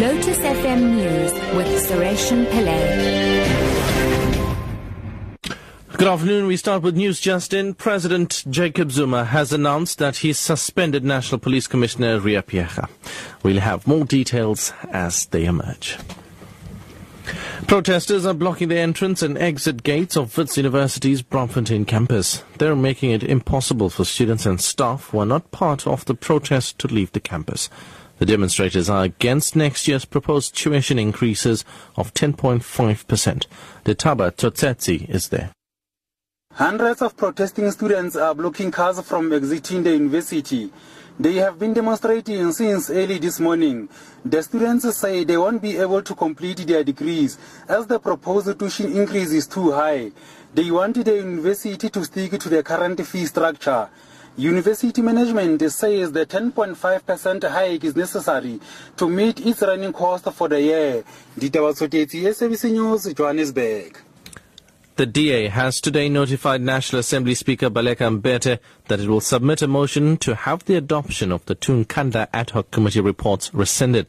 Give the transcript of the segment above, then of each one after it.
Lotus FM News with Sureshan Pillay. Good afternoon. We start with news just in. President Jacob Zuma has announced that he suspended National Police Commissioner Ria Phiyega. We'll have more details as they emerge. Protesters are blocking the entrance and exit gates of Wits University's Braamfontein campus. They're making it impossible for students and staff who are not part of the protest to leave the campus. The demonstrators are against next year's proposed tuition increases of 10.5%. Letaba Totsetsi is there. Hundreds of protesting students are blocking cars from exiting the university. They have been demonstrating since early this morning. The students say they won't be able to complete their degrees as the proposed tuition increase is too high. They want the university to stick to the current fee structure. University management says the 10.5% hike is necessary to meet its running cost for the year. Dita Watsotetsi, SABC News, Johannesburg. The DA has today notified National Assembly Speaker Baleka Mbete that it will submit a motion to have the adoption of the Two Nkandla ad hoc committee reports rescinded.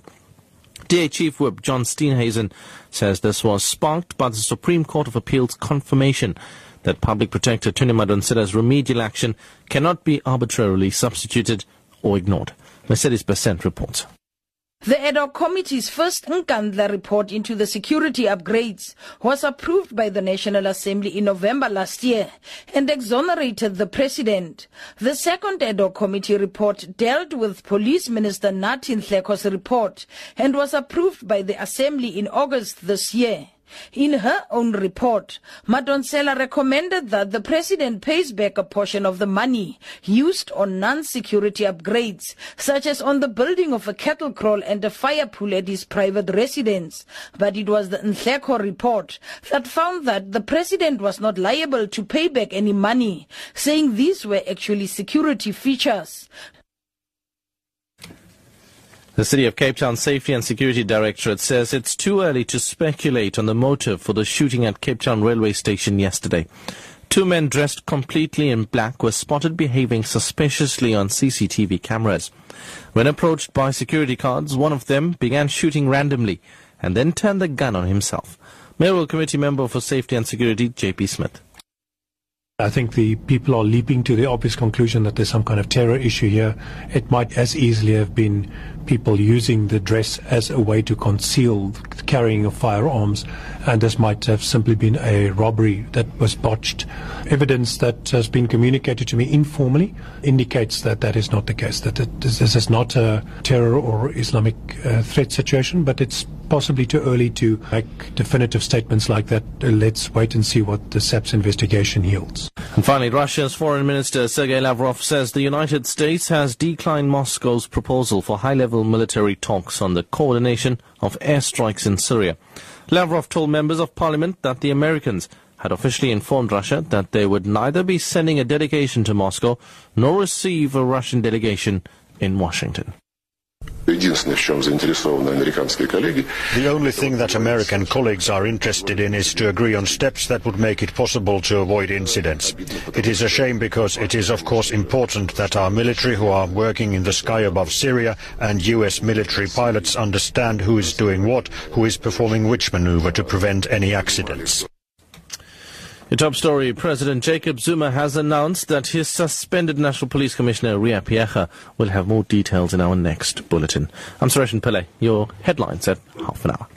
DA Chief Whip John Steenhuisen says this was sparked by the Supreme Court of Appeal's confirmation that Public Protector Thuli Madonsela's remedial action cannot be arbitrarily substituted or ignored. Mercedes Besent reports. The ad hoc committee's first Nkandla report into the security upgrades was approved by the National Assembly in November last year and exonerated the president. The second ad hoc committee report dealt with Police Minister Nathi Nhleko's report and was approved by the Assembly in August this year. In her own report, Madonsela recommended that the president pays back a portion of the money used on non-security upgrades, such as on the building of a cattle kraal and a fire pool at his private residence. But it was the Nhleko report that found that the president was not liable to pay back any money, saying these were actually security features. The City of Cape Town Safety and Security Directorate says it's too early to speculate on the motive for the shooting at Cape Town railway station yesterday. Two men dressed completely in black were spotted behaving suspiciously on CCTV cameras. When approached by security guards, one of them began shooting randomly and then turned the gun on himself. Mayoral Committee member for Safety and Security, JP Smith. I think the people are leaping to the obvious conclusion that there's some kind of terror issue here. It might as easily have been people using the dress as a way to conceal carrying of firearms, and this might have simply been a robbery that was botched. Evidence that has been communicated to me informally indicates that that is not the case, that this is not a terror or Islamic uh, threat situation, but it's possibly too early to make definitive statements like that. Let's wait and see what the SAPS investigation yields. And finally, Russia's Foreign Minister Sergei Lavrov says the United States has declined Moscow's proposal for high-level military talks on the coordination of airstrikes in Syria. Lavrov told members of parliament that the Americans had officially informed Russia that they would neither be sending a delegation to Moscow nor receive a Russian delegation in Washington. The only thing that American colleagues are interested in is to agree on steps that would make it possible to avoid incidents. It is a shame because it is of course important that our military who are working in the sky above Syria and US military pilots understand who is doing what, who is performing which maneuver to prevent any accidents. Your top story, President Jacob Zuma has announced that his suspended National Police Commissioner Ria Phiyega will have more details in our next bulletin. I'm Suresh Pillay. Your headlines at half an hour.